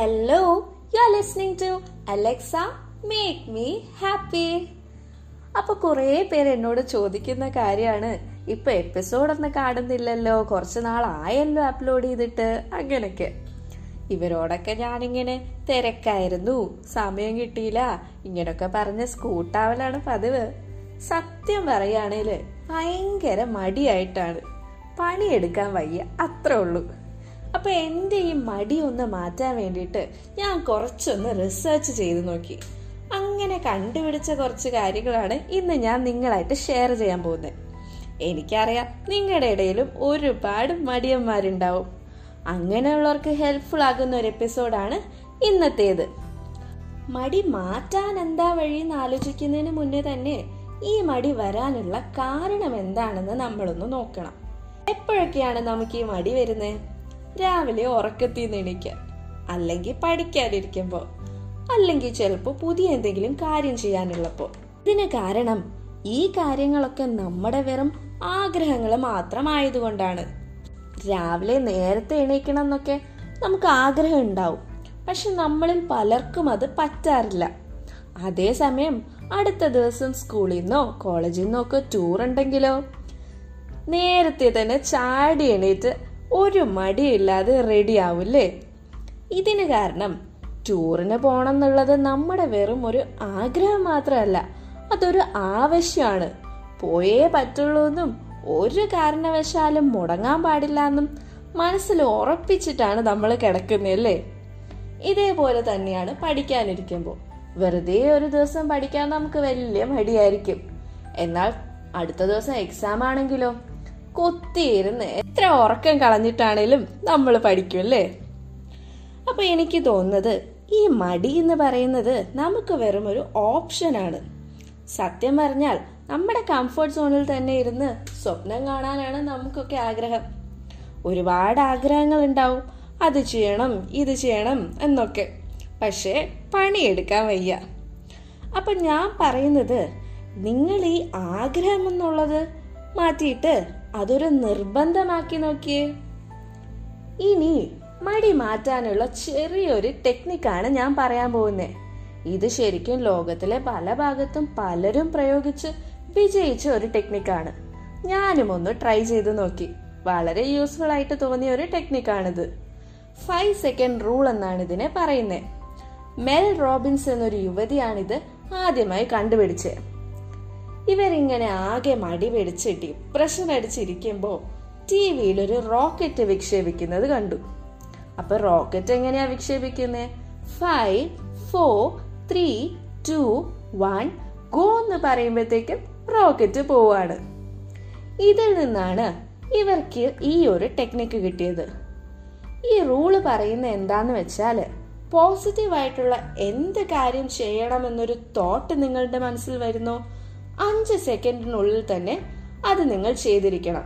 Hello, you are listening to Alexa make me happy അപ്പോൾ കുറേ പേര് എന്നോട് ചോദിക്കുന്ന കാര്യമാണ്. ഇപ്പൊ എപ്പിസോഡൊന്നും കാണുന്നില്ലല്ലോ. കുറച്ച് നാളായല്ലോ അപ്ലോഡ് ചെയ്തിട്ട്. അങ്ങനൊക്കെ ഇവരോടൊക്കെ ഞാനിങ്ങനെ തിരക്കായിരുന്നു. സമയം കിട്ടിയില്ല. ഇങ്ങനൊക്കെ പറഞ്ഞ് സ്കൂട്ടാവലാണ് പതിവ്. സത്യം പറയുകയാണെങ്കിൽ ഭയങ്കര മടിയായിട്ടാണ്. പണിയെടുക്കാൻ വയ്യ. അത്രേ ഉള്ളൂ. അപ്പൊ എന്റെ ഈ മടി ഒന്ന് മാറ്റാൻ വേണ്ടിയിട്ട് ഞാൻ കുറച്ചൊന്ന് റിസർച്ച് ചെയ്ത് നോക്കി. അങ്ങനെ കണ്ടുപിടിച്ച കുറച്ച് കാര്യങ്ങളാണ് ഇന്ന് ഞാൻ നിങ്ങളായിട്ട് ഷെയർ ചെയ്യാൻ പോകുന്നത്. എനിക്കറിയാം നിങ്ങളുടെ ഇടയിലും ഒരുപാട് മടിയന്മാരുണ്ടാവും. അങ്ങനെയുള്ളവർക്ക് ഹെൽപ്ഫുൾ ആകുന്ന ഒരു എപ്പിസോഡാണ് ഇന്നത്തേത്. മടി മാറ്റാൻ എന്താ വഴി എന്ന് ആലോചിക്കുന്നതിന് മുന്നേ തന്നെ ഈ മടി വരാനുള്ള കാരണം എന്താണെന്ന് നമ്മളൊന്ന് നോക്കണം. എപ്പോഴൊക്കെയാണ് നമുക്ക് ഈ മടി വരുന്നത്? രാവിലെ ഉറക്കത്തിൽ നിന്ന് അല്ലെങ്കിൽ പഠിക്കാതിരിക്കുമ്പോ അല്ലെങ്കിൽ ചിലപ്പോൾ പുതിയ എന്തെങ്കിലും കാര്യം ചെയ്യാനുള്ളപ്പോൾ ഇതിന് കാരണം ഈ കാര്യങ്ങളൊക്കെ നമ്മുടെ വെറും ആഗ്രഹങ്ങൾ മാത്രമായതുകൊണ്ടാണ്. രാവിലെ നേരത്തെ എണീക്കണം എന്നൊക്കെ നമുക്ക് ആഗ്രഹം ഉണ്ടാവും. പക്ഷെ നമ്മളിൽ പലർക്കും അത് പറ്റാറില്ല. അതേസമയം അടുത്ത ദിവസം സ്കൂളിൽ നിന്നോ കോളേജിൽ നിന്നോ ഒക്കെ ടൂർ ഉണ്ടെങ്കിലോ നേരത്തെ തന്നെ ചാടി എണീറ്റ് ഒരു മടിയില്ലാതെ റെഡി ആവില്ലേ? ഇതിന് കാരണം ടൂറിന് പോകണം എന്നുള്ളത് നമ്മുടെ വെറും ഒരു ആഗ്രഹം മാത്രമല്ല അതൊരു ആവശ്യമാണ്. പോയേ പറ്റുള്ളൂ എന്നും ഒരു കാരണവശാലും മുടങ്ങാൻ പാടില്ല എന്നും മനസ്സിൽ ഉറപ്പിച്ചിട്ടാണ് നമ്മൾ കിടക്കുന്നല്ലേ ഇതേപോലെ തന്നെയാണ് പഠിക്കാനിരിക്കുമ്പോൾ. വെറുതെ ഒരു ദിവസം പഠിക്കാൻ നമുക്ക് വലിയ മടിയായിരിക്കും. എന്നാൽ അടുത്ത ദിവസം എക്സാം ആണെങ്കിലോ? കൊത്തിയിരുന്ന് എത്ര ഉറക്കം കളഞ്ഞിട്ടാണേലും നമ്മൾ പഠിക്കും അല്ലേ? അപ്പൊ എനിക്ക് തോന്നുന്നത് ഈ മടി എന്ന് പറയുന്നത് നമുക്ക് വെറും ഒരു ഓപ്ഷനാണ് സത്യം പറഞ്ഞാൽ നമ്മുടെ കംഫർട്ട് സോണിൽ തന്നെ ഇരുന്ന് സ്വപ്നം കാണാനാണ് നമുക്കൊക്കെ ആഗ്രഹം. ഒരുപാട് ആഗ്രഹങ്ങൾ ഉണ്ടാവും. അത് ചെയ്യണം ഇത് ചെയ്യണം എന്നൊക്കെ. പക്ഷേ പണിയെടുക്കാൻ വയ്യ. അപ്പൊ ഞാൻ പറയുന്നത് നിങ്ങൾ ഈ ആഗ്രഹം എന്നുള്ളത് മാറ്റിയിട്ട് അതൊരു നിർബന്ധമാക്കി നോക്കിയേ. ഇനി മടി മാറ്റാനുള്ള ചെറിയൊരു ടെക്നിക്കാണ് ഞാൻ പറയാൻ പോകുന്നത് ഇത് ശരിക്കും ലോകത്തിലെ പല ഭാഗത്തും പലരും പ്രയോഗിച്ച് വിജയിച്ച ഒരു ടെക്നിക്കാണ്. ഞാനും ഒന്ന് ട്രൈ ചെയ്ത് നോക്കി. വളരെ യൂസ്ഫുൾ ആയിട്ട് തോന്നിയ ഒരു ടെക്നിക്കാണിത്. ഫൈവ് സെക്കൻഡ് റൂൾ എന്നാണ് ഇതിനെ പറയുന്നത് മെൽ റോബിൻസ് എന്നൊരു യുവതിയാണിത് ആദ്യമായി കണ്ടുപിടിച്ചത് ഇവരിങ്ങനെ ആകെ മടി പിടിച്ച് ഡിപ്രഷൻ അടിച്ചിരിക്കുമ്പോൾ ടി വിയിൽ ഒരു റോക്കറ്റ് വിക്ഷേപിക്കുന്നത് കണ്ടു. അപ്പൊ റോക്കറ്റ് എങ്ങനെയാ വിക്ഷേപിക്കുന്നത് five four three two one go എന്ന് പറയുമ്പോഴത്തേക്കും റോക്കറ്റ് പോവാണ്. ഇതിൽ നിന്നാണ് ഇവർക്ക് ഈ ഒരു ടെക്നിക്ക് കിട്ടിയത്. ഈ റൂൾ പറയുന്ന എന്താന്ന് വെച്ചാൽ പോസിറ്റീവായിട്ടുള്ള എന്ത് കാര്യം ചെയ്യണമെന്നൊരു തോട്ട് നിങ്ങളുടെ മനസ്സിൽ വരുന്നോ? അഞ്ച് സെക്കൻഡിനുള്ളിൽ തന്നെ അത് നിങ്ങൾ ചെയ്തിരിക്കണം.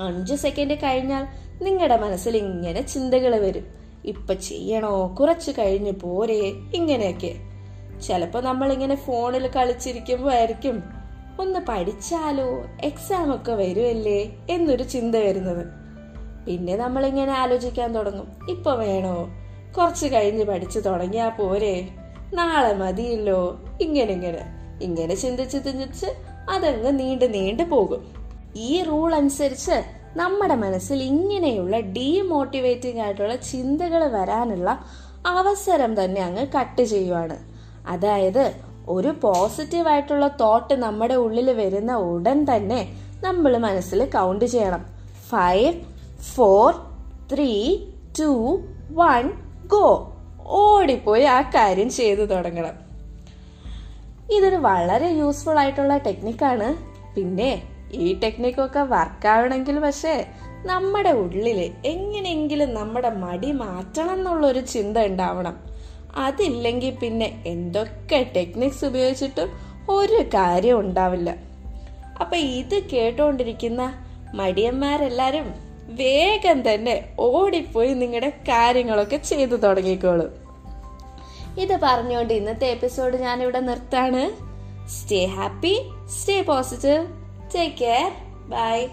അഞ്ച് സെക്കൻഡ് കഴിഞ്ഞാൽ നിങ്ങളുടെ മനസ്സിൽ ഇങ്ങനെ ചിന്തകൾ വരും. ഇപ്പൊ ചെയ്യണോ? കുറച്ച് കഴിഞ്ഞ് പോരെ. ഇങ്ങനെയൊക്കെ. ചിലപ്പോ നമ്മൾ ഇങ്ങനെ ഫോണിൽ കളിച്ചിരിക്കുമ്പോ ആയിരിക്കും ഒന്ന് പഠിച്ചാലോ? എക്സാം ഒക്കെ വരുമല്ലേ എന്നൊരു ചിന്ത വരുന്നത്. പിന്നെ നമ്മൾ ഇങ്ങനെ ആലോചിക്കാൻ തുടങ്ങും. ഇപ്പൊ വേണോ? കുറച്ച് കഴിഞ്ഞ് പഠിച്ചു തുടങ്ങിയാ പോരെ. നാളെ മതിയല്ലോ. ഇങ്ങനെ ഇങ്ങനെ. ഇങ്ങനെ ചിന്തിച്ച് ചിന്തിച്ച് അതങ്ങ് നീണ്ടു നീണ്ടു പോകും. ഈ റൂൾ അനുസരിച്ച് നമ്മുടെ മനസ്സിൽ ഇങ്ങനെയുള്ള ഡീമോട്ടിവേറ്റിംഗ് ആയിട്ടുള്ള ചിന്തകൾ വരാനുള്ള അവസരം തന്നെ അങ്ങ് കട്ട് ചെയ്യുവാണ്. അതായത് ഒരു പോസിറ്റീവ് ആയിട്ടുള്ള തോട്ട് നമ്മുടെ ഉള്ളിൽ വരുന്ന ഉടൻ തന്നെ നമ്മൾ മനസ്സിൽ കൗണ്ട് ചെയ്യണം. Five four three two one go ഓടിപ്പോയി ആ കാര്യം ചെയ്തു തുടങ്ങണം. ഇതൊരു വളരെ യൂസ്ഫുൾ ആയിട്ടുള്ള ടെക്നിക്കാണ് പിന്നെ ഈ ടെക്നിക്കൊക്കെ വർക്കാവണമെങ്കിൽ പക്ഷേ നമ്മുടെ ഉള്ളിൽ എങ്ങനെയെങ്കിലും നമ്മുടെ മടി മാറ്റണം എന്നുള്ളൊരു ചിന്ത ഉണ്ടാവണം. അതില്ലെങ്കിൽ പിന്നെ എന്തൊക്കെ ടെക്നിക്സ് ഉപയോഗിച്ചിട്ടും ഒരു കാര്യം ഉണ്ടാവില്ല. അപ്പൊ ഇത് കേട്ടോണ്ടിരിക്കുന്ന മടിയന്മാരെല്ലാരും വേഗം തന്നെ ഓടിപ്പോയി നിങ്ങളുടെ കാര്യങ്ങളൊക്കെ ചെയ്തു തുടങ്ങിക്കോളും. ഇത് പറഞ്ഞുകൊണ്ട് ഇന്നത്തെ എപ്പിസോഡ് ഞാൻ ഇവിടെ നിർത്താണ്. Stay happy stay positive take care bye